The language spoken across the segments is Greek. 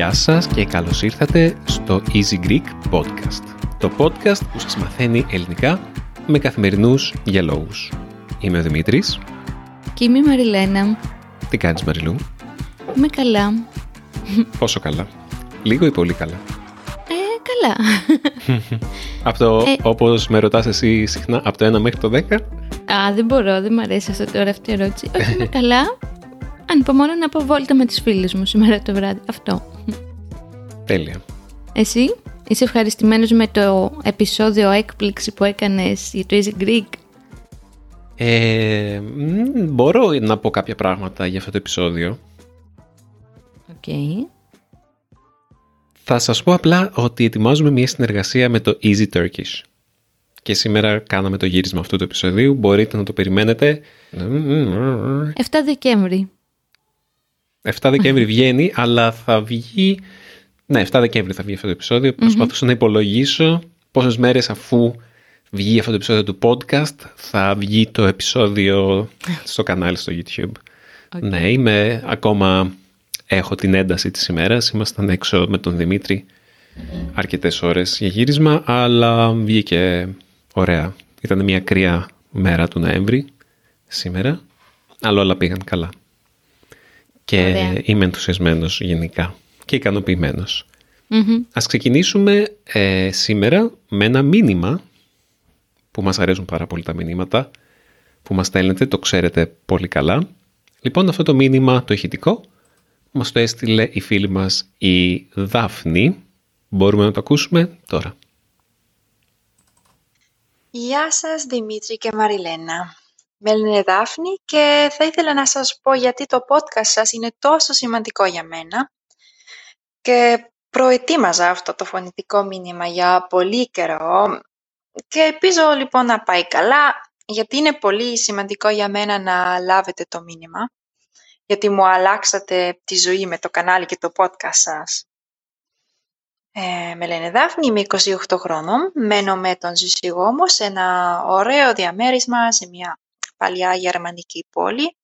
Γεια σας και καλώς ήρθατε στο Easy Greek Podcast. Το podcast που σας μαθαίνει ελληνικά με καθημερινούς για λόγους. Είμαι ο Δημήτρης. Και είμαι η Μαριλένα. Τι κάνεις Μαριλού; Είμαι καλά. Πόσο καλά; Λίγο ή πολύ καλά; Ε, καλά. Αυτό ε... όπως με ρωτάς εσύ συχνά από το 1 μέχρι το 10? Α, δεν μπορώ, δεν μου αρέσει αυτό τώρα αυτή η ερώτηση. Όχι, είμαι καλά. Αν πω μόνο να πω βόλτα με τις φίλες μου σήμερα το βράδυ. Αυτό. Τέλεια. Εσύ, είσαι ευχαριστημένος με το επεισόδιο έκπληξη που έκανες για το Easy Greek; Ε, μπορώ να πω κάποια πράγματα για αυτό το επεισόδιο. Οκ. Θα σας πω απλά ότι ετοιμάζουμε μια συνεργασία με το Easy Turkish. Και σήμερα κάναμε το γύρισμα αυτού του επεισοδίου. Μπορείτε να το περιμένετε. 7 Δεκέμβρη. 7 Δεκέμβρη βγαίνει, αλλά θα βγει... Ναι, 7 Δεκέμβρη θα βγει αυτό το επεισόδιο. Προσπαθούσα να υπολογίσω πόσες μέρες αφού βγει αυτό το επεισόδιο του podcast θα βγει το επεισόδιο στο κανάλι στο YouTube. Ναι, είμαι ακόμα... Έχω την ένταση της ημέρας. Ήμασταν έξω με τον Δημήτρη αρκετές ώρες για γύρισμα, αλλά βγήκε ωραία. Ήταν μια κρύα μέρα του Νοέμβρη σήμερα, αλλά όλα πήγαν καλά και Ωραία. είμαι ενθουσιασμένος γενικά και ικανοποιημένος. Mm-hmm. Ας ξεκινήσουμε ε, σήμερα με ένα μήνυμα που μας αρέσουν πάρα πολύ τα μηνύματα που μας στέλνετε, το ξέρετε πολύ καλά. Λοιπόν αυτό το μήνυμα το ηχητικό μας το έστειλε η φίλη μας η Δάφνη. Μπορούμε να το ακούσουμε τώρα. Γεια σας Δημήτρη και Μαριλένα. Με λένε Δάφνη και θα ήθελα να σας πω γιατί το podcast σας είναι τόσο σημαντικό για μένα και προετοίμαζα αυτό το φωνητικό μήνυμα για πολύ καιρό και ελπίζω λοιπόν να πάει καλά γιατί είναι πολύ σημαντικό για μένα να λάβετε το μήνυμα γιατί μου αλλάξατε τη ζωή με το κανάλι και το podcast σας. Ε, με λένε Δάφνη, είμαι 28 χρόνων, μένω με τον σύζυγό μου σε ένα ωραίο διαμέρισμα σε μια παλιά γερμανική πόλη,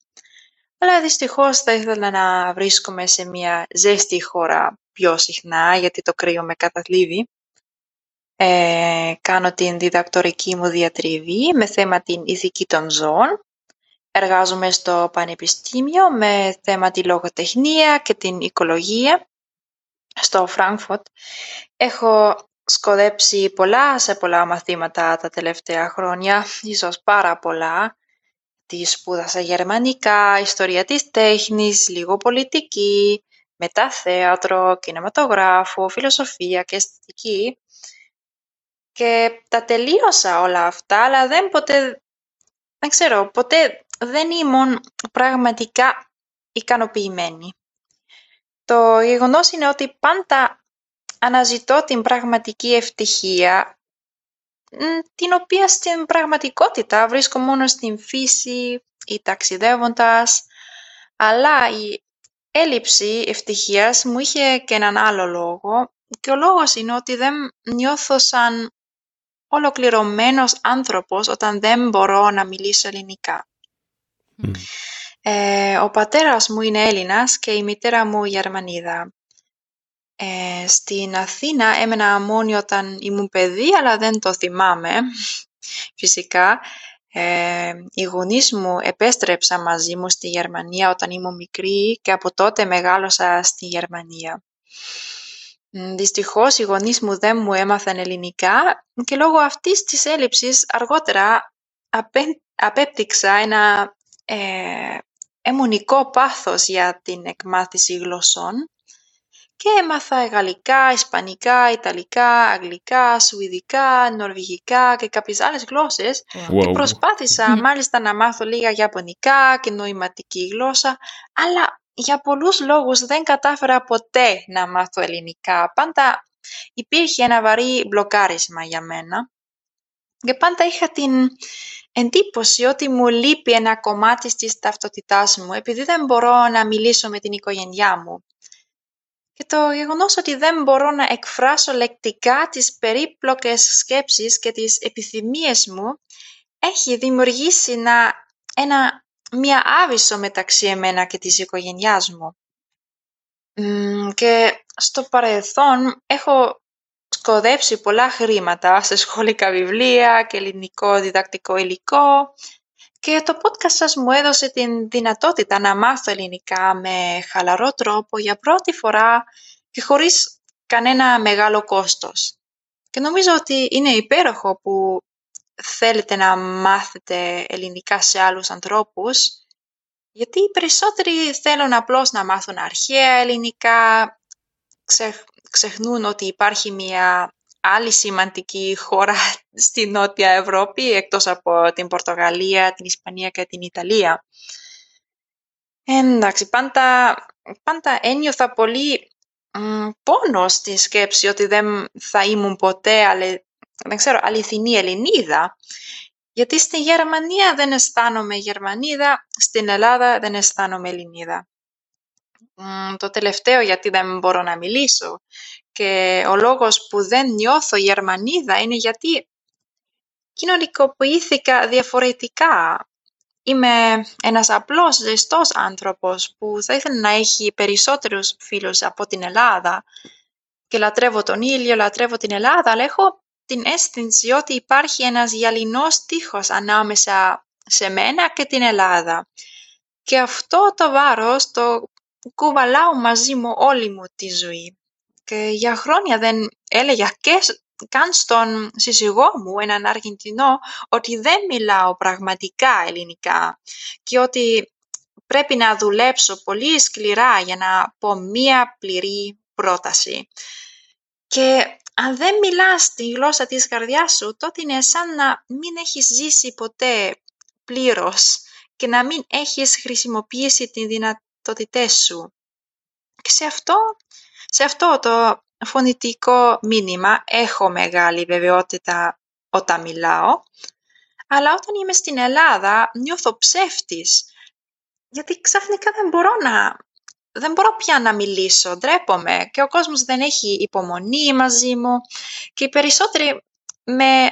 αλλά δυστυχώς θα ήθελα να βρίσκομαι σε μια ζέστη χώρα πιο συχνά, γιατί το κρύο με καταθλίβει. Ε, κάνω την διδακτορική μου διατριβή με θέμα την ηθική των ζώων. Εργάζομαι στο πανεπιστήμιο με θέμα τη λογοτεχνία και την οικολογία στο Φράγκφουρτ. Έχω σκοδέψει πολλά σε πολλά μαθήματα τα τελευταία χρόνια, ίσως πάρα πολλά. Τι σπούδασα γερμανικά, ιστορία της τέχνης, λίγο πολιτική, μετά θέατρο, κινηματογράφο, φιλοσοφία και αισθητική. Και τα τελείωσα όλα αυτά, αλλά δεν ποτέ, δεν ξέρω, ποτέ δεν ήμουν πραγματικά ικανοποιημένη. Το γεγονός είναι ότι πάντα αναζητώ την πραγματική ευτυχία την οποία στην πραγματικότητα βρίσκω μόνο στην φύση ή ταξιδεύοντας, αλλά η έλλειψη ευτυχίας μου είχε και έναν άλλο λόγο και ο λόγος είναι ότι δεν νιώθω σαν ολοκληρωμένος άνθρωπος όταν δεν μπορώ να μιλήσω ελληνικά. Ε, ο πατέρας μου είναι Έλληνας και η μητέρα μου Γερμανίδα. Ε, στην Αθήνα έμενα μόνη όταν ήμουν παιδί, αλλά δεν το θυμάμαι. Φυσικά, ε, οι γονείς μου επέστρεψαν μαζί μου στη Γερμανία όταν ήμουν μικρή και από τότε μεγάλωσα στη Γερμανία. Δυστυχώς οι γονείς μου δεν μου έμαθαν ελληνικά και λόγω αυτής της έλλειψης αργότερα απέπτυξα ένα ε, αιμονικό πάθος για την εκμάθηση γλωσσών και έμαθα γαλλικά, ισπανικά, ιταλικά, αγγλικά, σουηδικά, νορβηγικά και κάποιες άλλες γλώσσες. Και προσπάθησα μάλιστα να μάθω λίγα γιαπωνικά και νοηματική γλώσσα, αλλά για πολλούς λόγους δεν κατάφερα ποτέ να μάθω ελληνικά. Πάντα υπήρχε ένα βαρύ μπλοκάρισμα για μένα και πάντα είχα την εντύπωση ότι μου λείπει ένα κομμάτι της ταυτότητάς μου επειδή δεν μπορώ να μιλήσω με την οικογένειά μου και το γεγονός ότι δεν μπορώ να εκφράσω λεκτικά τις περίπλοκες σκέψεις και τις επιθυμίες μου έχει δημιουργήσει ένα, μια άβυσο μεταξύ εμένα και της οικογένειάς μου. Και στο παρελθόν έχω σκοδέψει πολλά χρήματα σε σχολικά βιβλία και ελληνικό διδακτικό υλικό και το podcast σας μου έδωσε την δυνατότητα να μάθω ελληνικά με χαλαρό τρόπο για πρώτη φορά και χωρίς κανένα μεγάλο κόστος. Και νομίζω ότι είναι υπέροχο που θέλετε να μάθετε ελληνικά σε άλλους ανθρώπους, γιατί οι περισσότεροι θέλουν απλώς να μάθουν αρχαία ελληνικά, ξεχνούν ότι υπάρχει μια άλλη σημαντική χώρα στη Νότια Ευρώπη, εκτός από την Πορτογαλία, την Ισπανία και την Ιταλία. Εντάξει, πάντα, πάντα ένιωθα πολύ πόνο στη σκέψη ότι δεν θα ήμουν ποτέ ale, δεν ξέρω, αληθινή Ελληνίδα. Γιατί στη Γερμανία δεν αισθάνομαι Γερμανίδα, στην Ελλάδα δεν αισθάνομαι Ελληνίδα. Το τελευταίο γιατί δεν μπορώ να μιλήσω και ο λόγος που δεν νιώθω Γερμανίδα είναι γιατί κοινωνικοποιήθηκα διαφορετικά. Είμαι ένας απλός ζεστός άνθρωπος που θα ήθελε να έχει περισσότερους φίλους από την Ελλάδα και λατρεύω τον ήλιο, λατρεύω την Ελλάδα, αλλά έχω την αίσθηση ότι υπάρχει ένας γυαλινός τείχος ανάμεσα σε μένα και την Ελλάδα. Και αυτό το βάρος το κουβαλάω μαζί μου όλη μου τη ζωή. Και για χρόνια δεν έλεγα και καν στον σύζυγό μου, έναν Αργεντινό, ότι δεν μιλάω πραγματικά ελληνικά και ότι πρέπει να δουλέψω πολύ σκληρά για να πω μία πληρή πρόταση. Και αν δεν μιλάς τη γλώσσα της καρδιάς σου, τότε είναι σαν να μην έχεις ζήσει ποτέ πλήρως και να μην έχεις χρησιμοποιήσει τη δυνατότητές σου. Και σε αυτό, σε αυτό το φωνητικό μήνυμα έχω μεγάλη βεβαιότητα όταν μιλάω, αλλά όταν είμαι στην Ελλάδα νιώθω ψεύτης, γιατί ξαφνικά δεν μπορώ να... Δεν μπορώ πια να μιλήσω, ντρέπομαι και ο κόσμος δεν έχει υπομονή μαζί μου και οι περισσότεροι με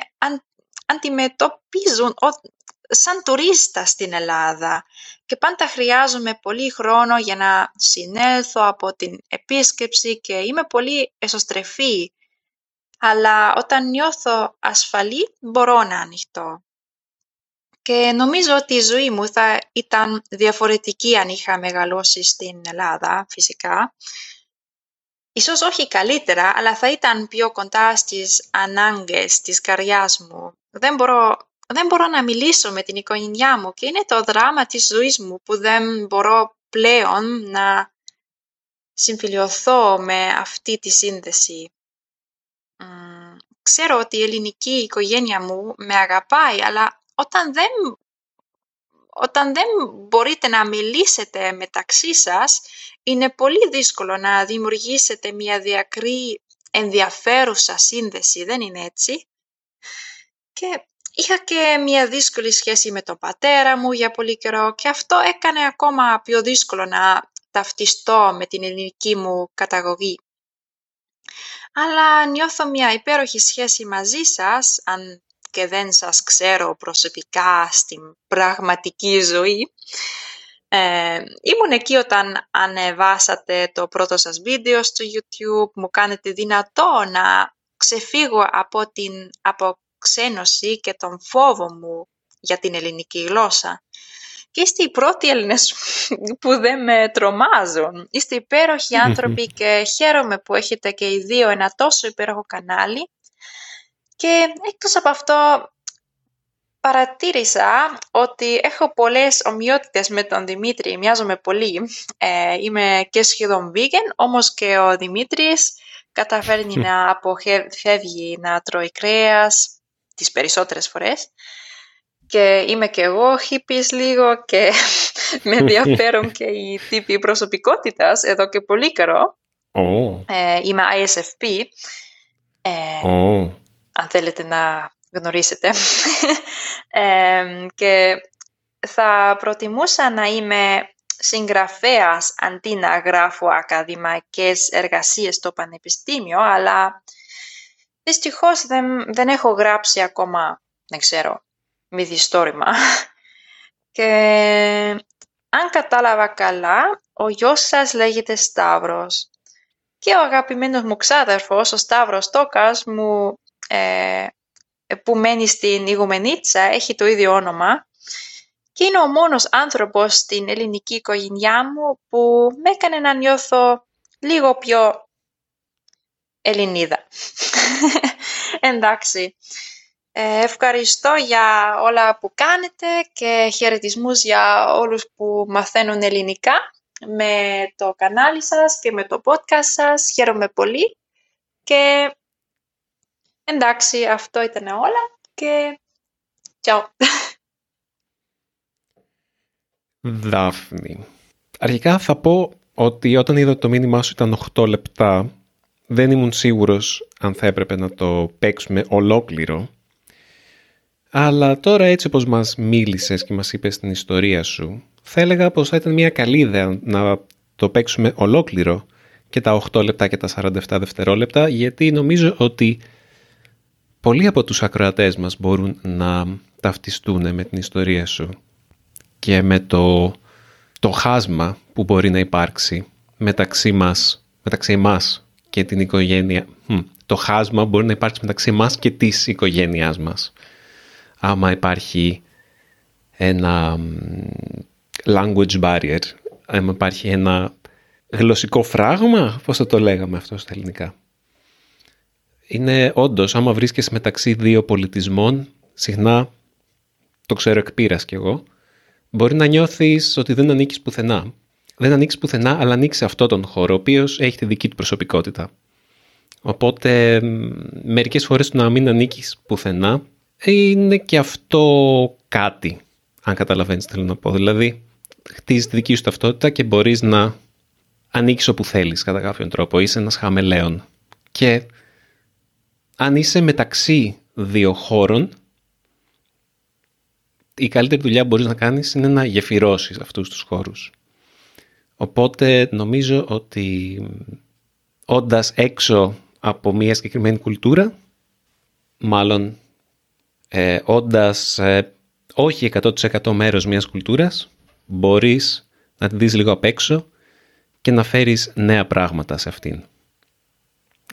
αντιμετωπίζουν σαν τουρίστα στην Ελλάδα και πάντα χρειάζομαι πολύ χρόνο για να συνέλθω από την επίσκεψη και είμαι πολύ εσωστρεφή. Αλλά όταν νιώθω ασφαλή μπορώ να ανοιχτώ. Και νομίζω ότι η ζωή μου θα ήταν διαφορετική αν είχα μεγαλώσει στην Ελλάδα, φυσικά. Ίσως όχι καλύτερα, αλλά θα ήταν πιο κοντά στις ανάγκες της καρδιάς μου. Δεν μπορώ δεν μπορώ να μιλήσω με την οικογένειά μου και είναι το δράμα της ζωής μου που δεν μπορώ πλέον να συμφιλειωθώ με αυτή τη σύνδεση. Ξέρω ότι η ελληνική οικογένεια μου με αγαπάει, αλλά όταν δεν, όταν δεν μπορείτε να μιλήσετε μεταξύ σας, είναι πολύ δύσκολο να δημιουργήσετε μια διακρή ενδιαφέρουσα σύνδεση, δεν είναι έτσι; Και Είχα και μια δύσκολη σχέση με τον πατέρα μου για πολύ καιρό και αυτό έκανε ακόμα πιο δύσκολο να ταυτιστώ με την ελληνική μου καταγωγή. Αλλά νιώθω μια υπέροχη σχέση μαζί σας, αν και δεν σας ξέρω προσωπικά στην πραγματική ζωή. Ε, ήμουν εκεί όταν ανεβάσατε το πρώτο σας βίντεο στο YouTube, μου κάνετε δυνατό να ξεφύγω από την από ξένωση και τον φόβο μου για την ελληνική γλώσσα. Και είστε οι πρώτοι Έλληνες που δεν με τρομάζουν. Είστε υπέροχοι άνθρωποι και χαίρομαι που έχετε και οι δύο ένα τόσο υπέροχο κανάλι. Και εκτός από αυτό παρατήρησα ότι έχω πολλές ομοιότητες με τον Δημήτρη, μοιάζομαι πολύ. Ε, είμαι και σχεδόν vegan, όμως και ο Δημήτρης καταφέρνει να αποφεύγει να τρώει κρέας, τις περισσότερες φορές. Και είμαι και εγώ hippies λίγο και με ενδιαφέρον και οι τύποι προσωπικότητας εδώ και πολύ καιρό. Ε, είμαι ISFP. Ε, Αν θέλετε να γνωρίσετε. Ε, και θα προτιμούσα να είμαι συγγραφέας αντί να γράφω ακαδημαϊκές εργασίες στο πανεπιστήμιο, αλλά Δυστυχώς δεν, δεν έχω γράψει ακόμα, δεν ξέρω, μυθιστόρημα. Και αν κατάλαβα καλά, ο γιος σας λέγεται Σταύρος. Και ο αγαπημένος μου ξάδερφος, ο Σταύρος Τόκας, μου, ε, που μένει στην Ιγουμενίτσα, έχει το ίδιο όνομα. Και είναι ο μόνος άνθρωπος στην ελληνική οικογένειά μου που με έκανε να νιώθω λίγο πιο Ελληνίδα. Εντάξει. Ε, ευχαριστώ για όλα που κάνετε και χαιρετισμούς για όλους που μαθαίνουν ελληνικά με το κανάλι σας και με το podcast σας. Χαίρομαι πολύ και εντάξει αυτό ήταν όλα και ciao. Δάφνη. Αρχικά θα πω ότι όταν είδα το μήνυμά σου ήταν 8 λεπτά, δεν ήμουν σίγουρος αν θα έπρεπε να το παίξουμε ολόκληρο. Αλλά τώρα έτσι όπως μας μίλησες και μας είπες την ιστορία σου, θα έλεγα πως θα ήταν μια καλή ιδέα να το παίξουμε ολόκληρο και τα 8 λεπτά και τα 47 δευτερόλεπτα, γιατί νομίζω ότι πολλοί από τους ακροατές μας μπορούν να ταυτιστούν με την ιστορία σου και με το, το χάσμα που μπορεί να υπάρξει μεταξύ μας, μεταξύ εμάς και την οικογένεια. Το χάσμα μπορεί να υπάρξει μεταξύ εμάς και της οικογένειάς μας. Άμα υπάρχει ένα language barrier, άμα υπάρχει ένα γλωσσικό φράγμα, πώς θα το λέγαμε αυτό στα ελληνικά; Είναι όντως, άμα βρίσκεσαι μεταξύ δύο πολιτισμών, συχνά, το ξέρω εκ κι εγώ, μπορεί να νιώθεις ότι δεν ανήκεις πουθενά. Δεν ανήκεις πουθενά, αλλά ανήκεις σε αυτόν τον χώρο, ο οποίος έχει τη δική του προσωπικότητα. Οπότε, μερικές φορές το να μην ανήκεις πουθενά, είναι και αυτό κάτι, αν καταλαβαίνεις τι θέλω να πω. Δηλαδή, χτίζεις τη δική σου ταυτότητα και μπορείς να ανοίξεις όπου θέλεις κατά κάποιον τρόπο. Είσαι ένας χαμελέον. Και αν είσαι μεταξύ δύο χώρων, η καλύτερη δουλειά που μπορείς να κάνεις είναι να γεφυρώσεις αυτούς τους χώρους. Οπότε νομίζω ότι όντας έξω από μια συγκεκριμένη κουλτούρα, μάλλον ε, όντας ε, όχι 100% μέρος μιας κουλτούρας, μπορείς να τη δεις λίγο απ' έξω και να φέρεις νέα πράγματα σε αυτήν.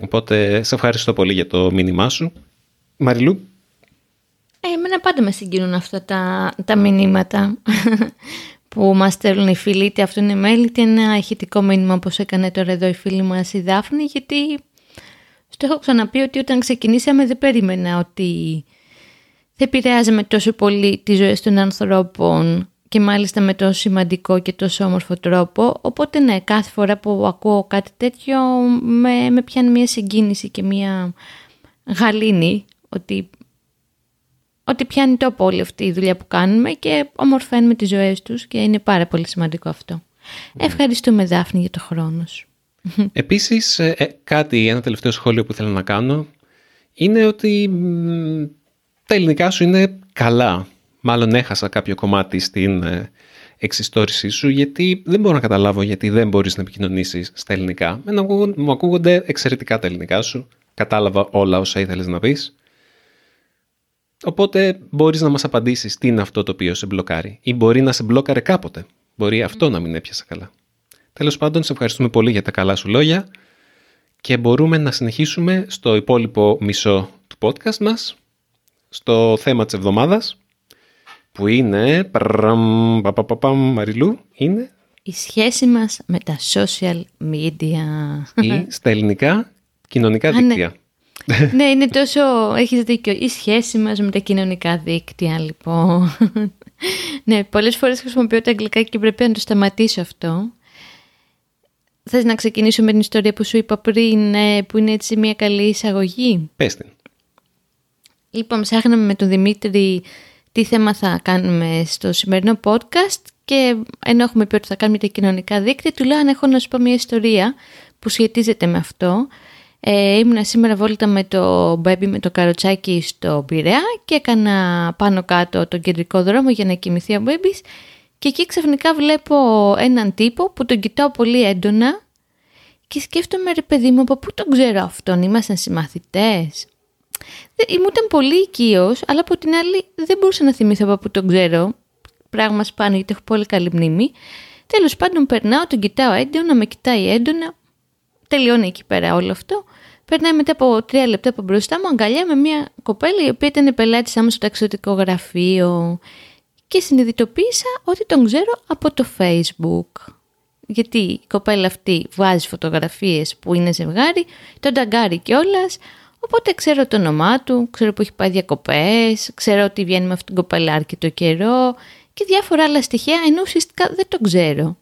Οπότε, σε ευχαριστώ πολύ για το μήνυμά σου. Μαριλού. Ε, εμένα πάντα με συγκινούν αυτά τα, τα μηνύματα που μας στέλνουν οι φίλοι, είτε αυτό είναι mail, είτε ένα ηχητικό μήνυμα όπως έκανε τώρα εδώ η φίλη μας η Δάφνη, γιατί στο έχω ξαναπεί ότι όταν ξεκινήσαμε δεν περίμενα ότι θα επηρεάζαμε τόσο πολύ τη ζωή των ανθρώπων και μάλιστα με τόσο σημαντικό και τόσο όμορφο τρόπο. Οπότε ναι, κάθε φορά που ακούω κάτι τέτοιο με, με πιάνει μια συγκίνηση και μια γαλήνη ότι, ότι πιάνει τόπο όλη αυτή η δουλειά που κάνουμε και ομορφαίνουμε τις ζωές τους και είναι πάρα πολύ σημαντικό αυτό. Ναι. Ευχαριστούμε Δάφνη για το χρόνο σου. Επίσης ε, ε, κάτι, ένα τελευταίο σχόλιο που θέλω να κάνω είναι ότι τα ελληνικά σου είναι καλά. Μάλλον έχασα κάποιο κομμάτι στην ε, εξιστόρησή σου γιατί δεν μπορώ να καταλάβω γιατί δεν μπορείς να επικοινωνήσεις στα ελληνικά. Με μου ακούγονται εξαιρετικά τα ελληνικά σου. Κατάλαβα όλα όσα ήθελες να πεις. Οπότε μπορείς να μας απαντήσεις τι είναι αυτό το οποίο σε μπλοκάρει. Ή μπορεί να σε μπλόκαρε κάποτε. Μπορεί αυτό να μην έπιασε καλά. Τέλος πάντων, σε ευχαριστούμε πολύ για τα καλά σου λόγια και μπορούμε να συνεχίσουμε στο υπόλοιπο μισό του podcast μας στο θέμα της εβδομάδας που είναι, πραμ, Μαριλού, είναι... Η σχέση μας με τα social media. Ή στα ελληνικά κοινωνικά ναι. δίκτυα. Ναι. ναι, είναι τόσο, έχεις δίκιο, η σχέση μας με τα κοινωνικά δίκτυα λοιπόν. ναι, πολλές φορές χρησιμοποιώ τα αγγλικά και πρέπει να το σταματήσω αυτό. Θες να ξεκινήσω με την ιστορία που σου είπα πριν, ε, που είναι έτσι μια καλή εισαγωγή; Πες την. Λοιπόν, ψάχναμε με τον Δημήτρη τι θέμα θα κάνουμε στο σημερινό podcast και ενώ έχουμε πει ότι θα κάνουμε τα κοινωνικά δίκτυα, του λέω αν έχω να σου πω μια ιστορία που σχετίζεται με αυτό. Ε, ήμουνα σήμερα βόλτα με το μπέμπι με το καροτσάκι στο Πειραιά και έκανα πάνω κάτω τον κεντρικό δρόμο για να κοιμηθεί ο μπέμπις και εκεί ξαφνικά βλέπω έναν τύπο που τον κοιτάω πολύ έντονα και σκέφτομαι ρε παιδί μου από πού τον ξέρω αυτόν, ήμασταν συμμαθητές; Μου ήταν πολύ οικείος, αλλά από την άλλη δεν μπορούσα να θυμηθώ από πού τον ξέρω. πράγμα σπάνιο γιατί έχω πολύ καλή μνήμη. Τέλος πάντων περνάω, τον κοιτάω έντονα, με κοιτάει έντονα, τελειώνει εκεί πέρα όλο αυτό. Περνάει μετά από τρία λεπτά από μπροστά μου αγκαλιά με μια κοπέλα η οποία ήταν πελάτη άμα στο ταξιδιωτικό γραφείο και συνειδητοποίησα ότι τον ξέρω από το facebook. Γιατί η κοπέλα αυτή βάζει φωτογραφίες που είναι ζευγάρι, τον ταγκάρει κιόλας. Οπότε ξέρω το όνομά του, ξέρω που έχει πάει διακοπές, ξέρω ότι βγαίνει με αυτήν την κοπέλα αρκετό καιρό και διάφορα άλλα στοιχεία, ενώ ουσιαστικά δεν τον ξέρω.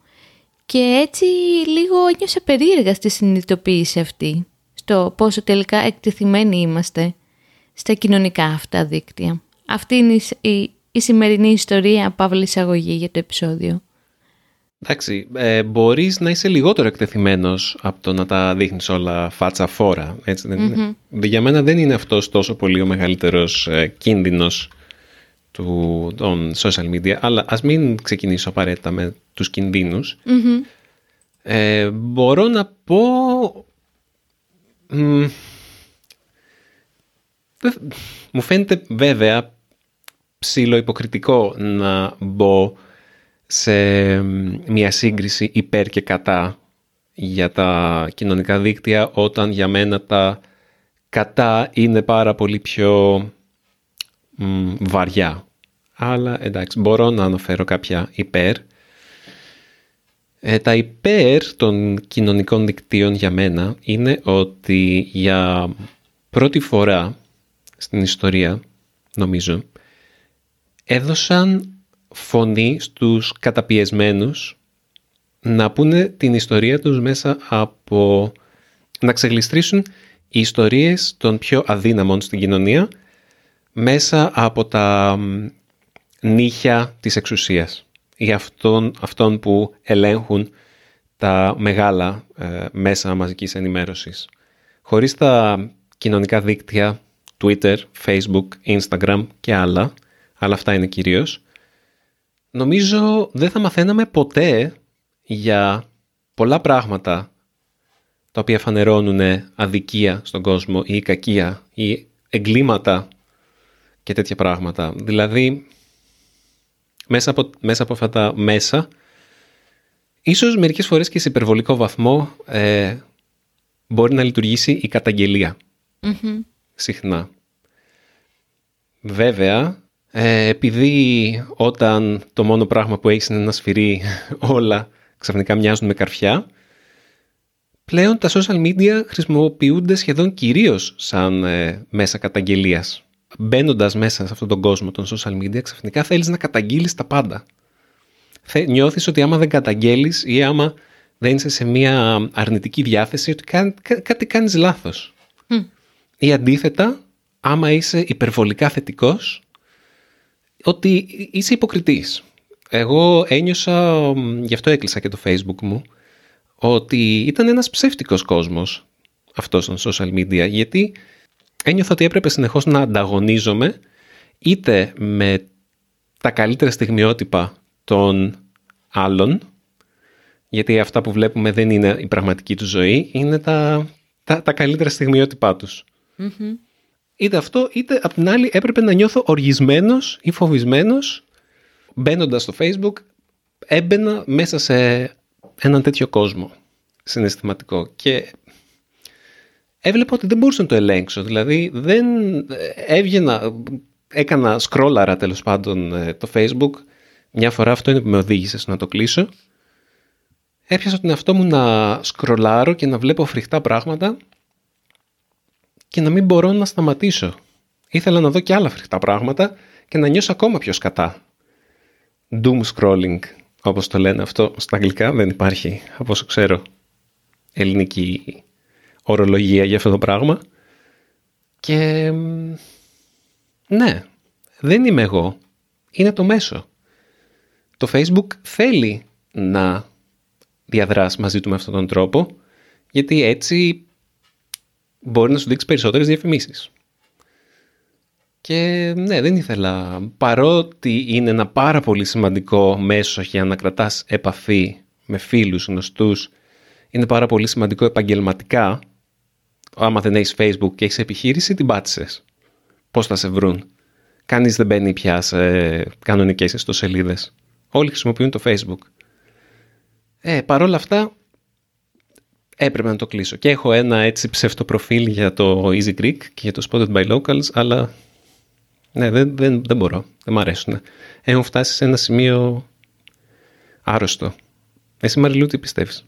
Και έτσι λίγο ένιωσα περίεργα στη συνειδητοποίηση αυτή, στο πόσο τελικά εκτεθειμένοι είμαστε στα κοινωνικά αυτά δίκτυα. Αυτή είναι η, η, σημερινή ιστορία, παύλη εισαγωγή για το επεισόδιο. Εντάξει, ε, μπορείς να είσαι λιγότερο εκτεθειμένος από το να τα δείχνεις όλα φάτσα φόρα. Έτσι δεν είναι; Για μένα δεν είναι αυτός τόσο πολύ ο μεγαλύτερος ε, κίνδυνος του, των social media, αλλά ας μην ξεκινήσω απαραίτητα με τους κινδυνους Ε, μπορώ να πω... μου φαίνεται βέβαια ψηλό υποκριτικό να μπω σε μια σύγκριση υπέρ και κατά για τα κοινωνικά δίκτυα όταν για μένα τα κατά είναι πάρα πολύ πιο βαριά. Αλλά εντάξει, μπορώ να αναφέρω κάποια υπέρ. Ε, τα υπέρ των κοινωνικών δικτύων για μένα είναι ότι για πρώτη φορά στην ιστορία, νομίζω, έδωσαν φωνή στους καταπιεσμένους να πούνε την ιστορία τους μέσα από... να ξεγλιστρήσουν οι ιστορίες των πιο αδύναμων στην κοινωνία μέσα από τα νύχια της εξουσίας ή αυτών, αυτών που ελέγχουν τα μεγάλα ε, μέσα μαζικής ενημέρωσης. Χωρίς τα κοινωνικά δίκτυα, Twitter, Facebook, Instagram και άλλα, αλλά αυτά είναι κυρίως, νομίζω δεν θα μαθαίναμε ποτέ για πολλά πράγματα τα οποία φανερώνουν αδικία στον κόσμο ή κακία ή εγκλήματα και τέτοια πράγματα. Δηλαδή, μέσα από, μέσα από αυτά τα μέσα, ίσως μερικές φορές και σε υπερβολικό βαθμό ε, μπορεί να λειτουργήσει η καταγγελία. Συχνά. Βέβαια, ε, επειδή όταν το μόνο πράγμα που έχεις είναι ένα σφυρί όλα ξαφνικά μοιάζουν με καρφιά, πλέον τα social media χρησιμοποιούνται σχεδόν κυρίως σαν ε, μέσα καταγγελίας. Μπαίνοντας μέσα σε αυτόν τον κόσμο των social media, ξαφνικά θέλεις να καταγγείλεις τα πάντα. Νιώθεις ότι άμα δεν καταγγέλεις ή άμα δεν είσαι σε μια αρνητική διάθεση, ότι κά, κάτι κάνεις λάθος. Ή αντίθετα, άμα είσαι υπερβολικά θετικός, ότι είσαι υποκριτής. Εγώ ένιωσα, γι' αυτό έκλεισα και το facebook μου, ότι ήταν ένας ψεύτικος κόσμος αυτός των social media, γιατί ένιωθα ότι έπρεπε συνεχώς να ανταγωνίζομαι είτε με τα καλύτερα στιγμιότυπα των άλλων, γιατί αυτά που βλέπουμε δεν είναι η πραγματική τους ζωή, είναι τα, τα, τα καλύτερα στιγμιότυπά τους. Είτε αυτό, είτε απ' την άλλη έπρεπε να νιώθω οργισμένος ή φοβισμένος μπαίνοντας στο facebook έμπαινα μέσα σε έναν τέτοιο κόσμο συναισθηματικό και έβλεπα ότι δεν μπορούσα να το ελέγξω. Δηλαδή δεν έβγαινα, έκανα σκρόλαρα τέλος πάντων ε, το facebook. Μια φορά αυτό είναι που με οδήγησε στο να το κλείσω. Έπιασα τον εαυτό μου να σκρολάρω και να βλέπω φρικτά πράγματα και να μην μπορώ να σταματήσω. Ήθελα να δω και άλλα φρικτά πράγματα και να νιώσω ακόμα πιο σκατά. Doom scrolling, όπως το λένε αυτό στα αγγλικά, δεν υπάρχει, από όσο ξέρω, ελληνική ορολογία για αυτό το πράγμα. Και ναι, δεν είμαι εγώ. Είναι το μέσο. Το Facebook θέλει να διαδράσει μαζί του με αυτόν τον τρόπο, γιατί έτσι μπορεί να σου δείξει περισσότερες διαφημίσεις. Και ναι, δεν ήθελα, παρότι είναι ένα πάρα πολύ σημαντικό μέσο για να κρατάς επαφή με φίλους, γνωστούς, είναι πάρα πολύ σημαντικό επαγγελματικά, άμα δεν έχεις facebook και έχεις επιχείρηση, την πάτησες. Πώς θα σε βρουν; Κανείς δεν μπαίνει πια σε κανονικές ιστοσελίδες. όλοι χρησιμοποιούν το Facebook. Ε, Παρ' όλα αυτά, έπρεπε να το κλείσω. Και έχω ένα έτσι ψευτοπροφίλ για το Easy Greek και για το Spotted by Locals, αλλά ναι, δεν, δεν, δεν μπορώ, δεν μου αρέσουν. Έχουν φτάσει σε ένα σημείο άρρωστο. Εσύ Μαριλού τι πιστεύεις;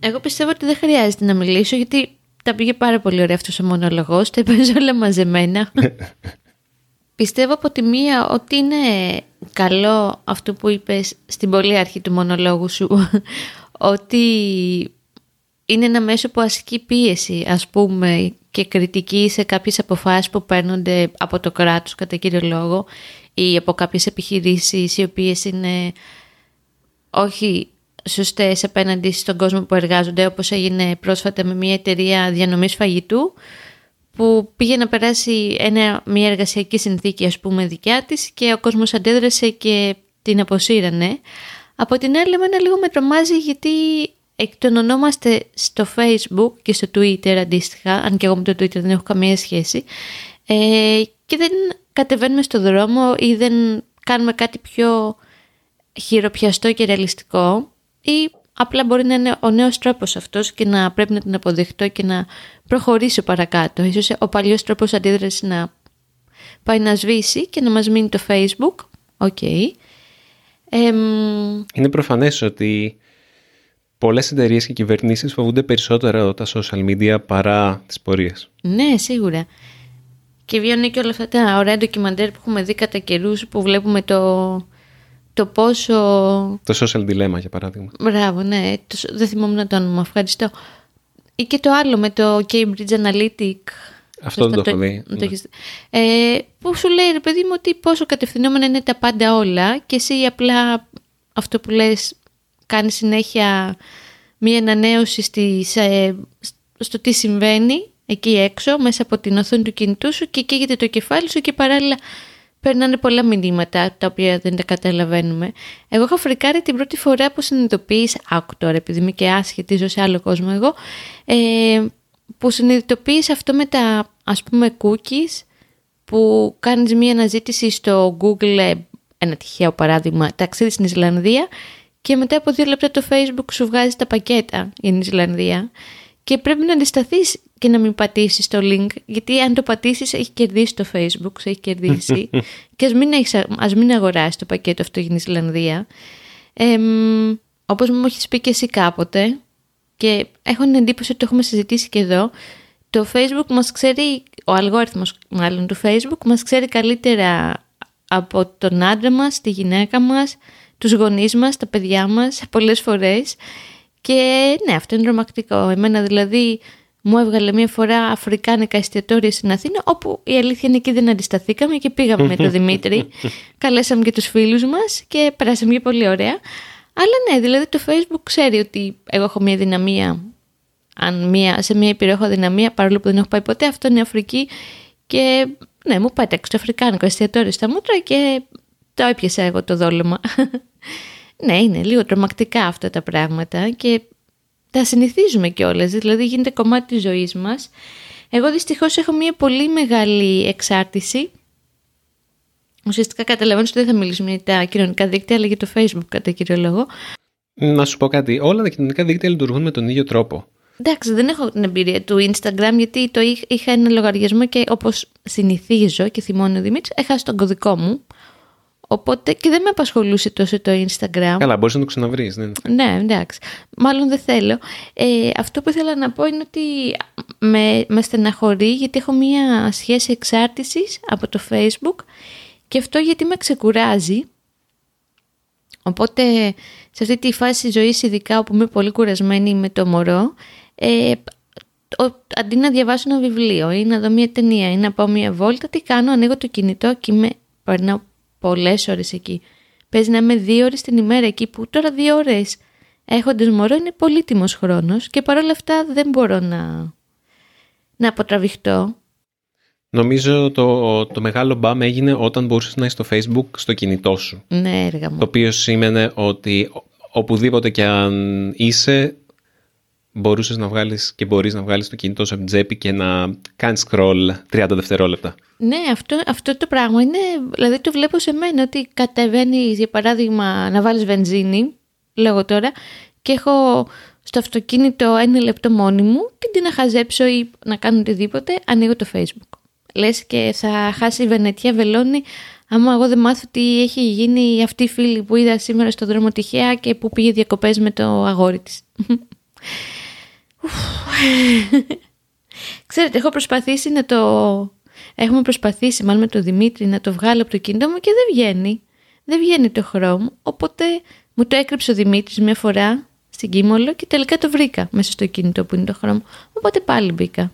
Εγώ πιστεύω ότι δεν χρειάζεται να μιλήσω γιατί τα πήγε πάρα πολύ ωραία αυτός ο μονολογός, τα είπες όλα μαζεμένα. πιστεύω από τη μία ότι είναι καλό αυτό που είπες στην πολύ αρχή του μονολόγου σου, ότι είναι ένα μέσο που ασκεί πίεση, ας πούμε, και κριτική σε κάποιες αποφάσεις που παίρνονται από το κράτος κατά κύριο λόγο ή από κάποιες επιχειρήσεις οι οποίες είναι όχι σωστές απέναντι στον κόσμο που εργάζονται όπως έγινε πρόσφατα με μια εταιρεία διανομής φαγητού που πήγε να περάσει ένα, μια εργασιακή συνθήκη ας πούμε δικιά της και ο κόσμος αντέδρασε και την αποσύρανε. Από την άλλη εμένα λίγο με τρομάζει γιατί εκτονωνόμαστε στο facebook και στο twitter αντίστοιχα, αν και εγώ με το twitter δεν έχω καμία σχέση ε, και δεν κατεβαίνουμε στο δρόμο ή δεν κάνουμε κάτι πιο χειροπιαστό και ρεαλιστικό ή απλά μπορεί να είναι ο νέος τρόπος αυτός και να πρέπει να τον αποδεχτώ και να προχωρήσω παρακάτω. Ίσως ο παλιός τρόπος αντίδρασης να πάει να σβήσει και να μας μείνει το facebook. Οκ. Okay. είναι προφανές ότι πολλές εταιρείες και κυβερνήσεις φοβούνται περισσότερο τα social media παρά τις πορείες. Ναι, σίγουρα. Και βιώνει και όλα αυτά τα ωραία ντοκιμαντέρ που έχουμε δει κατά καιρούς που βλέπουμε το, το πόσο... Το social dilemma για παράδειγμα. Μπράβο, ναι. Το, δεν θυμόμουν το όνομα. Ευχαριστώ. Ή και το άλλο με το Cambridge Analytica. Αυτό δεν το έχω δει. Ναι. Ε, που σου λέει, ρε παιδί μου, ότι πόσο κατευθυνόμενα είναι τα πάντα όλα και εσύ απλά αυτό που λες κάνει συνέχεια μία ανανέωση στις, ε, στο τι συμβαίνει εκεί έξω μέσα από την οθόνη του κινητού σου και καίγεται το κεφάλι σου και παράλληλα περνάνε πολλά μηνύματα τα οποία δεν τα καταλαβαίνουμε. Εγώ έχω φρικάρει την πρώτη φορά που συνειδητοποίησα, άκου τώρα επειδή είμαι και άσχετη, ζω σε άλλο κόσμο εγώ, ε, που συνειδητοποίησα αυτό με τα ας πούμε cookies που κάνεις μία αναζήτηση στο Google, ένα τυχαίο παράδειγμα, ταξίδι στην Ισλανδία και μετά από δύο λεπτά το Facebook σου βγάζει τα πακέτα για την Ισλανδία και πρέπει να αντισταθείς και να μην πατήσεις το link γιατί αν το πατήσεις έχει κερδίσει το Facebook, σε έχει κερδίσει και ας μην, έχεις, ας μην αγοράσεις το πακέτο αυτό για την Ισλανδία. Ε, όπως μου έχεις πει και εσύ κάποτε και έχω την εντύπωση ότι το έχουμε συζητήσει και εδώ το Facebook μας ξέρει, ο αλγόριθμος μάλλον του Facebook μας ξέρει καλύτερα από τον άντρα μας, τη γυναίκα μας, τους γονείς μας, τα παιδιά μας πολλές φορές και ναι αυτό είναι τρομακτικό. Εμένα δηλαδή μου έβγαλε μια φορά αφρικάνικα εστιατόρια στην Αθήνα όπου η αλήθεια είναι εκεί δεν αντισταθήκαμε και πήγαμε με τον Δημήτρη. Καλέσαμε και τους φίλους μας και περάσαμε και πολύ ωραία. Αλλά ναι, δηλαδή το Facebook ξέρει ότι εγώ έχω μια δυναμία, αν μια, σε μια υπηρεσία έχω δυναμία, παρόλο που δεν έχω πάει ποτέ, αυτό είναι Αφρική και ναι, μου πέταξε το αφρικάνικο εστιατόριο στα μούτρα και το έπιασα εγώ το δόλωμα. ναι, είναι λίγο τρομακτικά αυτά τα πράγματα και τα συνηθίζουμε κιόλας, δηλαδή γίνεται κομμάτι της ζωής μας. Εγώ δυστυχώς έχω μια πολύ μεγάλη εξάρτηση. Ουσιαστικά καταλαβαίνω ότι δεν θα μιλήσουμε για τα κοινωνικά δίκτυα, αλλά για το Facebook κατά κύριο λόγο. Να σου πω κάτι, όλα τα κοινωνικά δίκτυα λειτουργούν με τον ίδιο τρόπο. Εντάξει, δεν έχω την εμπειρία του Instagram γιατί το είχα ένα λογαριασμό και όπως συνηθίζω και θυμώνει ο Δημήτρης, έχασα τον κωδικό μου. Οπότε και δεν με απασχολούσε τόσο το Instagram. Καλά, μπορείς να το ξαναβρεις. Ναι. ναι, εντάξει. Μάλλον δεν θέλω. Ε, αυτό που ήθελα να πω είναι ότι με, με στεναχωρεί γιατί έχω μία σχέση εξάρτησης από το Facebook και αυτό γιατί με ξεκουράζει. Οπότε σε αυτή τη φάση ζωής ειδικά όπου είμαι πολύ κουρασμένη με το μωρό ε, αντί να διαβάσω ένα βιβλίο ή να δω μια ταινία ή να πάω μια βόλτα τι κάνω, ανοίγω το κινητό και με περνάω πολλές ώρες εκεί. Παίζει να είμαι δύο ώρες την ημέρα εκεί που τώρα δύο ώρες έχοντας μωρό είναι πολύτιμος χρόνος και παρόλα αυτά δεν μπορώ να, να αποτραβηχτώ. Νομίζω το, το μεγάλο μπαμ έγινε όταν μπορούσες να είσαι στο facebook στο κινητό σου. Ναι, έργα μου. Το οποίο σήμαινε ότι οπουδήποτε και αν είσαι μπορούσες να βγάλεις και μπορείς να βγάλεις το κινητό σου από την τσέπη και να κάνεις scroll 30 δευτερόλεπτα. Ναι, αυτό, αυτό το πράγμα είναι, δηλαδή το βλέπω σε μένα ότι κατεβαίνεις για παράδειγμα να βάλεις βενζίνη, λέγω τώρα, και έχω στο αυτοκίνητο ένα λεπτό μόνη μου και τι να χαζέψω ή να κάνω οτιδήποτε, ανοίγω το facebook. Λες και θα χάσει η Βενετία βελόνι άμα εγώ δεν μάθω τι έχει γίνει αυτή η φίλη που είδα σήμερα στο δρόμο τυχαία και που πήγε διακοπές με το αγόρι της. Ξέρετε, έχω προσπαθήσει να το... Έχουμε προσπαθήσει μάλλον με τον Δημήτρη να το βγάλω από το κινητό μου και δεν βγαίνει. Δεν βγαίνει το Chrome, οπότε μου το έκρυψε ο Δημήτρης μια φορά στην Κίμολο και τελικά το βρήκα μέσα στο κινητό που είναι το Chrome. Οπότε πάλι μπήκα.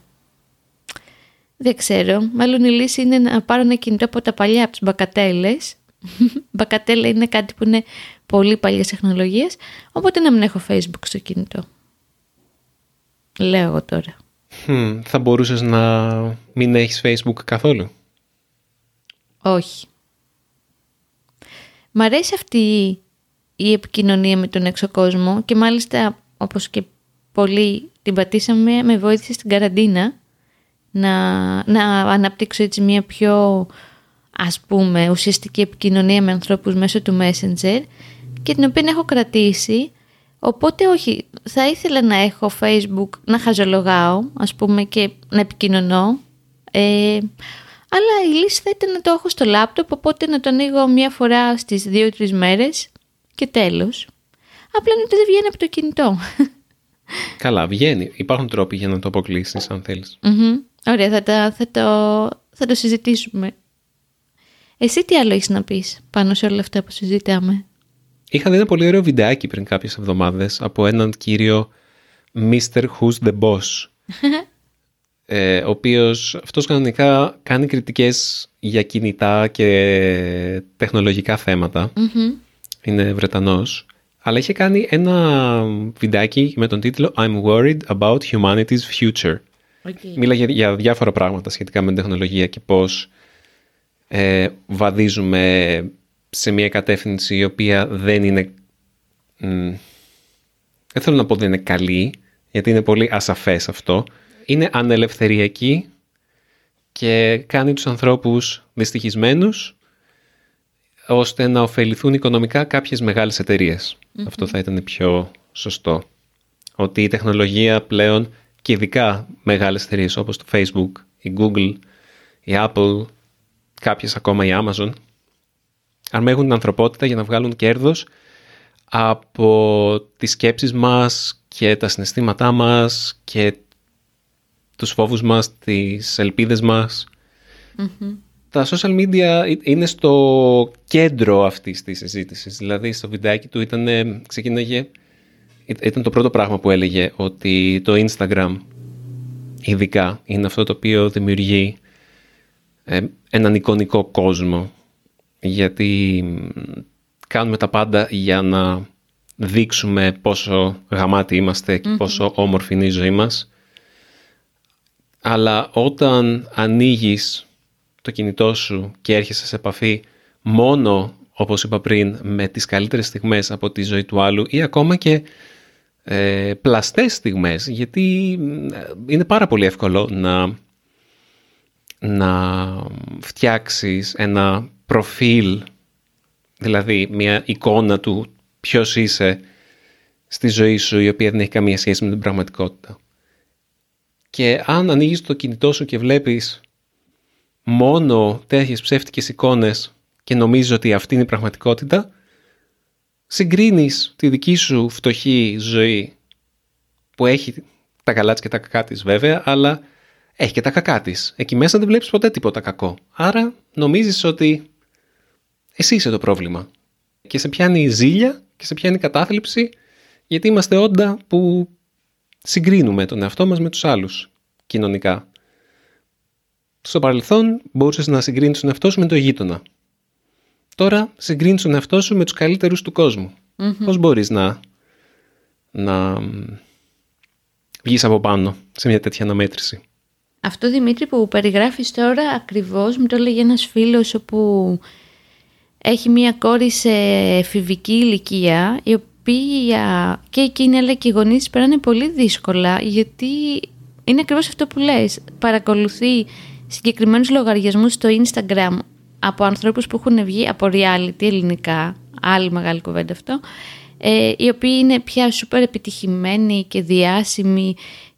Δεν ξέρω. Μάλλον η λύση είναι να πάρω ένα κινητό από τα παλιά, από τις μπακατέλες. Μπακατέλα είναι κάτι που είναι πολύ παλιές τεχνολογίες, οπότε να μην έχω facebook στο κινητό. Λέω εγώ τώρα. θα μπορούσες να μην έχεις facebook καθόλου; Όχι. Μ' αρέσει αυτή η επικοινωνία με τον έξω κόσμο και μάλιστα όπως και πολλοί την πατήσαμε με βοήθησε στην καραντίνα να, να αναπτύξω έτσι μια πιο ας πούμε ουσιαστική επικοινωνία με ανθρώπους μέσω του Messenger και την οποία έχω κρατήσει οπότε όχι θα ήθελα να έχω Facebook να χαζολογάω ας πούμε και να επικοινωνώ ε, αλλά η λύση θα ήταν να το έχω στο λάπτοπ οπότε να το ανοίγω μια φορά στις δύο-τρεις μέρες και τέλος απλά είναι ότι δεν βγαίνει από το κινητό Καλά, βγαίνει. Υπάρχουν τρόποι για να το αποκλείσεις αν θελεις Ωραία, θα, τα, θα, το, θα το συζητήσουμε. Εσύ τι άλλο έχεις να πεις πάνω σε όλα αυτά που συζητάμε; Είχα δει ένα πολύ ωραίο βιντεάκι πριν κάποιες εβδομάδες από έναν κύριο Mr. Who's the Boss. ε, ο οποίος αυτός κανονικά κάνει κριτικές για κινητά και τεχνολογικά Είναι Βρετανός. Αλλά είχε κάνει ένα βιντεάκι με τον τίτλο I'm worried about humanity's future. Okay. Μίλαγε για διάφορα πράγματα σχετικά με την τεχνολογία και πώς ε, βαδίζουμε σε μια κατεύθυνση η οποία δεν είναι... δεν θέλω να πω δεν είναι καλή, γιατί είναι πολύ ασαφές αυτό. Είναι ανελευθεριακή και κάνει τους ανθρώπους δυστυχισμένους ώστε να ωφεληθούν οικονομικά κάποιες μεγάλες Αυτό θα ήταν πιο σωστό. Ότι η τεχνολογία πλέον και ειδικά μεγάλες εταιρείες όπως το Facebook, η Google, η Apple, κάποιες ακόμα η Amazon, αρμέγουν την ανθρωπότητα για να βγάλουν κέρδος από τις σκέψεις μας και τα συναισθήματά μας και τους φόβους μας, τις ελπίδες μας. Τα social media είναι στο κέντρο αυτής της συζήτησης. Δηλαδή στο βιντεάκι του ήταν, ξεκίναγε ήταν το πρώτο πράγμα που έλεγε ότι το Instagram ειδικά είναι αυτό το οποίο δημιουργεί ε, έναν εικονικό κόσμο γιατί κάνουμε τα πάντα για να δείξουμε πόσο γαμάτι είμαστε και πόσο όμορφη είναι η ζωή μας. Αλλά όταν ανοίγεις το κινητό σου και έρχεσαι σε επαφή μόνο όπως είπα πριν με τις καλύτερες στιγμές από τη ζωή του άλλου ή ακόμα και ε, πλαστές στιγμές γιατί είναι πάρα πολύ εύκολο να, να φτιάξεις ένα προφίλ δηλαδή μια εικόνα του ποιος είσαι στη ζωή σου η οποία δεν έχει καμία σχέση με την πραγματικότητα. Και αν ανοίγεις το κινητό σου και βλέπεις μόνο τέτοιες ψεύτικες εικόνες και νομίζεις ότι αυτή είναι η πραγματικότητα, συγκρίνεις τη δική σου φτωχή ζωή που έχει τα καλά της και τα κακά της βέβαια, αλλά έχει και τα κακά της. Εκεί μέσα δεν βλέπεις ποτέ τίποτα κακό. Άρα νομίζεις ότι εσύ είσαι το πρόβλημα. Και σε πιάνει η ζήλια και σε πιάνει η κατάθλιψη γιατί είμαστε όντα που συγκρίνουμε τον εαυτό μας με τους άλλους κοινωνικά. Στο παρελθόν μπορούσες να συγκρίνεις τον εαυτό σου με τον γείτονα τώρα συγκρίνεις τον εαυτό σου με τους καλύτερους του κόσμου. mm Πώς μπορείς να, να βγεις από πάνω σε μια τέτοια αναμέτρηση; Αυτό Δημήτρη που περιγράφεις τώρα ακριβώς μου το έλεγε ένας φίλος όπου έχει μια κόρη σε εφηβική ηλικία η οποία και εκείνη αλλά και οι γονείς περάνε πολύ δύσκολα γιατί είναι ακριβώς αυτό που λες. Παρακολουθεί συγκεκριμένους λογαριασμούς στο Instagram από ανθρώπους που έχουν βγει από reality ελληνικά, άλλη μεγάλη κουβέντα αυτό, ε, οι οποίοι είναι πια σούπερ επιτυχημένοι και διάσημοι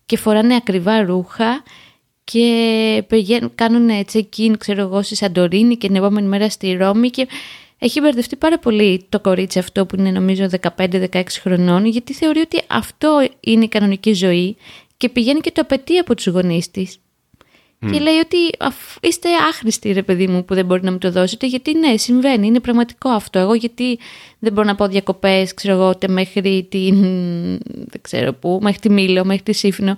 και φοράνε ακριβά ρούχα και κάνουν check-in ξέρω εγώ στη Σαντορίνη και την επόμενη μέρα στη Ρώμη και έχει μπερδευτεί πάρα πολύ το κορίτσι αυτό που είναι νομίζω 15-16 χρονών γιατί θεωρεί ότι αυτό είναι η κανονική ζωή και πηγαίνει και το απαιτεί από τους γονείς της. Και λέει ότι είστε άχρηστοι ρε παιδί μου που δεν μπορεί να μου το δώσετε γιατί ναι συμβαίνει, είναι πραγματικό αυτό. Εγώ γιατί δεν μπορώ να πάω διακοπές ξέρω εγώ ούτε την, δεν ξέρω πού, μέχρι τη Μήλο, μέχρι τη Σύφνο.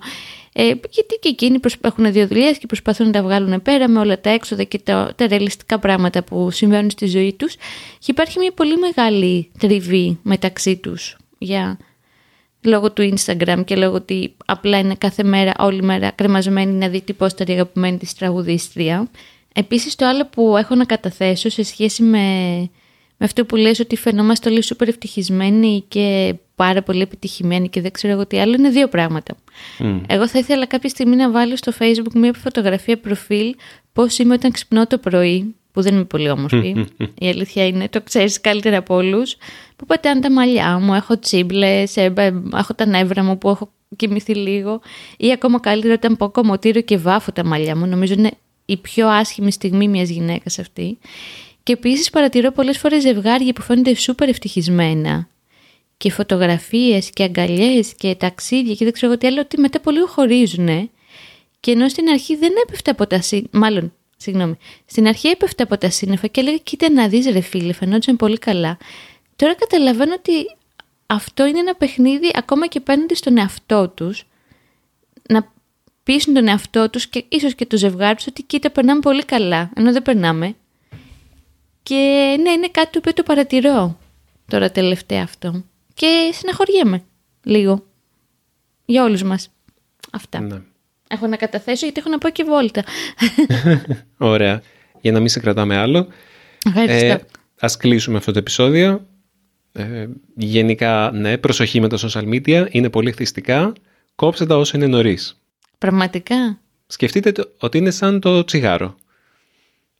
Ε, γιατί και εκείνοι έχουν δύο δουλειές και προσπαθούν να τα βγάλουν πέρα με όλα τα έξοδα και τα, τα ρεαλιστικά πράγματα που συμβαίνουν στη ζωή τους και υπάρχει μια πολύ μεγάλη τριβή μεταξύ τους για λόγω του Instagram και λόγω ότι απλά είναι κάθε μέρα, όλη μέρα κρεμασμένη να δει τι πόσταρη αγαπημένη της τραγουδίστρια. Επίσης το άλλο που έχω να καταθέσω σε σχέση με, με αυτό που λες ότι φαινόμαστε όλοι σούπερ ευτυχισμένοι και πάρα πολύ επιτυχημένοι και δεν ξέρω εγώ τι άλλο είναι δύο πράγματα. Εγώ θα ήθελα κάποια στιγμή να βάλω στο facebook μια φωτογραφία προφίλ πώς είμαι όταν ξυπνώ το πρωί που δεν είμαι πολύ όμορφη. Η αλήθεια είναι, το ξέρεις καλύτερα από όλους. Που πατάνε τα μαλλιά μου, έχω τσίμπλε, έχω τα νεύρα μου που έχω κοιμηθεί λίγο. Ή ακόμα καλύτερα όταν πω κομμωτήριο και βάφω τα μαλλιά μου. Νομίζω είναι η πιο άσχημη στιγμή μιας γυναίκας αυτή. Και επίσης παρατηρώ πολλές φορές ζευγάρια που φαίνονται σούπερ ευτυχισμένα. Και φωτογραφίες και αγκαλιές και ταξίδια και δεν ξέρω τι άλλο, ότι μετά πολύ χωρίζουν. Και ενώ στην αρχή δεν έπεφτε από τα σύν... Μάλλον Συγγνώμη. Στην αρχή έπεφτε από τα σύννεφα και έλεγα κοίτα να δεις ρε φίλε, φαινόταν πολύ καλά. Τώρα καταλαβαίνω ότι αυτό είναι ένα παιχνίδι ακόμα και απέναντι στον εαυτό τους να πείσουν τον εαυτό τους και ίσως και το ζευγάρι τους ότι κοίτα περνάμε πολύ καλά, ενώ δεν περνάμε. Και ναι, είναι κάτι το οποίο το παρατηρώ τώρα τελευταία αυτό. Και συναχωριέμαι λίγο. Για όλους μας. Αυτά. Ναι έχω να καταθέσω γιατί έχω να πω και βόλτα. Ωραία. Για να μην σε κρατάμε άλλο. Ευχαριστώ. Ε, ας κλείσουμε αυτό το επεισόδιο. Ε, γενικά, ναι, προσοχή με τα social media. Είναι πολύ χτιστικά. Κόψτε τα όσο είναι νωρίς. Πραγματικά. Σκεφτείτε ότι είναι σαν το τσιγάρο.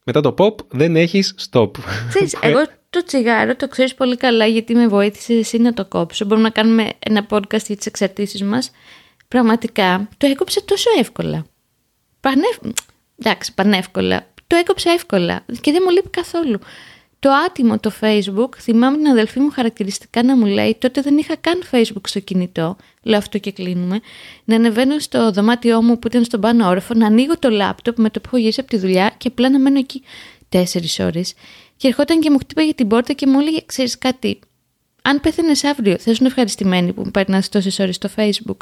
Μετά το pop δεν έχεις stop. Ξέρεις, εγώ το τσιγάρο το ξέρεις πολύ καλά γιατί με βοήθησες εσύ να το κόψω. Μπορούμε να κάνουμε ένα podcast για τις εξαρτήσεις μας πραγματικά το έκοψε τόσο εύκολα. Πανεύ... Εντάξει, πανεύκολα. Το έκοψε εύκολα και δεν μου λείπει καθόλου. Το άτιμο το Facebook, θυμάμαι την αδελφή μου χαρακτηριστικά να μου λέει, τότε δεν είχα καν Facebook στο κινητό, λέω αυτό και κλείνουμε, να ανεβαίνω στο δωμάτιό μου που ήταν στον πάνω όροφο, να ανοίγω το λάπτοπ με το που έχω γυρίσει από τη δουλειά και απλά να μένω εκεί τέσσερις ώρες. Και ερχόταν και μου χτύπαγε την πόρτα και μου έλεγε, ξέρεις κάτι, αν πέθανε αύριο, θα ήσουν ευχαριστημένη που μου παίρνει τόσες ώρες στο Facebook.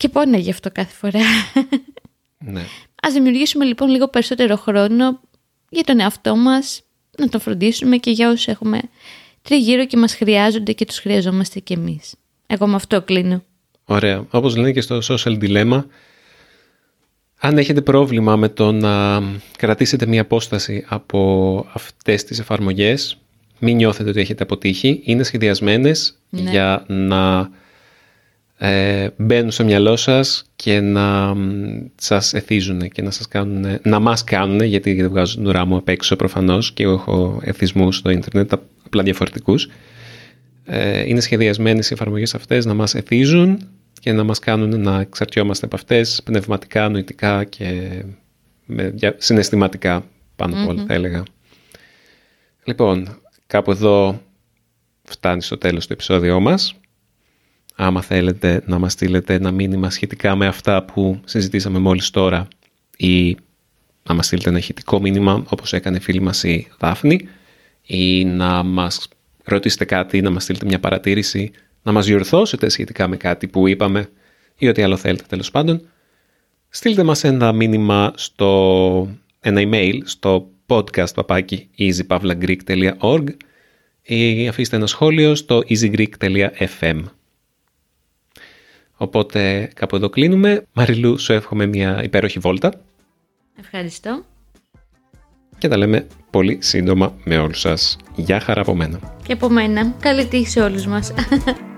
Και πόνεγε αυτό κάθε φορά. Ναι. Ας δημιουργήσουμε λοιπόν λίγο περισσότερο χρόνο για τον εαυτό μας, να τον φροντίσουμε και για όσους έχουμε τριγύρω και μας χρειάζονται και τους χρειαζόμαστε κι εμείς. Εγώ με αυτό κλείνω. Ωραία. Όπως λένε και στο social dilemma, αν έχετε πρόβλημα με το να κρατήσετε μία απόσταση από αυτές τις εφαρμογές, μην νιώθετε ότι έχετε αποτύχει. Είναι σχεδιασμένες ναι. για να ε, μπαίνουν στο μυαλό σας και να σας εθίζουν και να σας κάνουν, να μας κάνουν, γιατί δεν βγάζω την ουρά μου απ' έξω προφανώς και εγώ έχω εθισμούς στο ίντερνετ, απλά διαφορετικούς. Ε, είναι σχεδιασμένες οι εφαρμογές αυτές να μας εθίζουν και να μας κάνουν να εξαρτιόμαστε από αυτές πνευματικά, νοητικά και με, συναισθηματικά πάνω από όλα θα έλεγα. Λοιπόν, κάπου εδώ φτάνει στο τέλος το επεισόδιό μας άμα θέλετε να μας στείλετε ένα μήνυμα σχετικά με αυτά που συζητήσαμε μόλις τώρα ή να μας στείλετε ένα ηχητικό μήνυμα όπως έκανε η φίλη μας η Δάφνη ή να μας ρωτήσετε κάτι, να μας στείλετε μια παρατήρηση, να μας διορθώσετε σχετικά με κάτι που είπαμε ή ό,τι άλλο θέλετε τέλος πάντων. Στείλτε μας ένα μήνυμα στο ένα email στο podcast παπάκι easypavlagreek.org ή αφήστε ένα σχόλιο στο easygreek.fm. Οπότε κάπου εδώ κλείνουμε. Μαριλού, σου εύχομαι μια υπέροχη βόλτα. Ευχαριστώ. και τα λέμε πολύ σύντομα με όλους σας. Γεια χαρά από μένα. Και από μένα. Καλή τύχη σε όλους μας.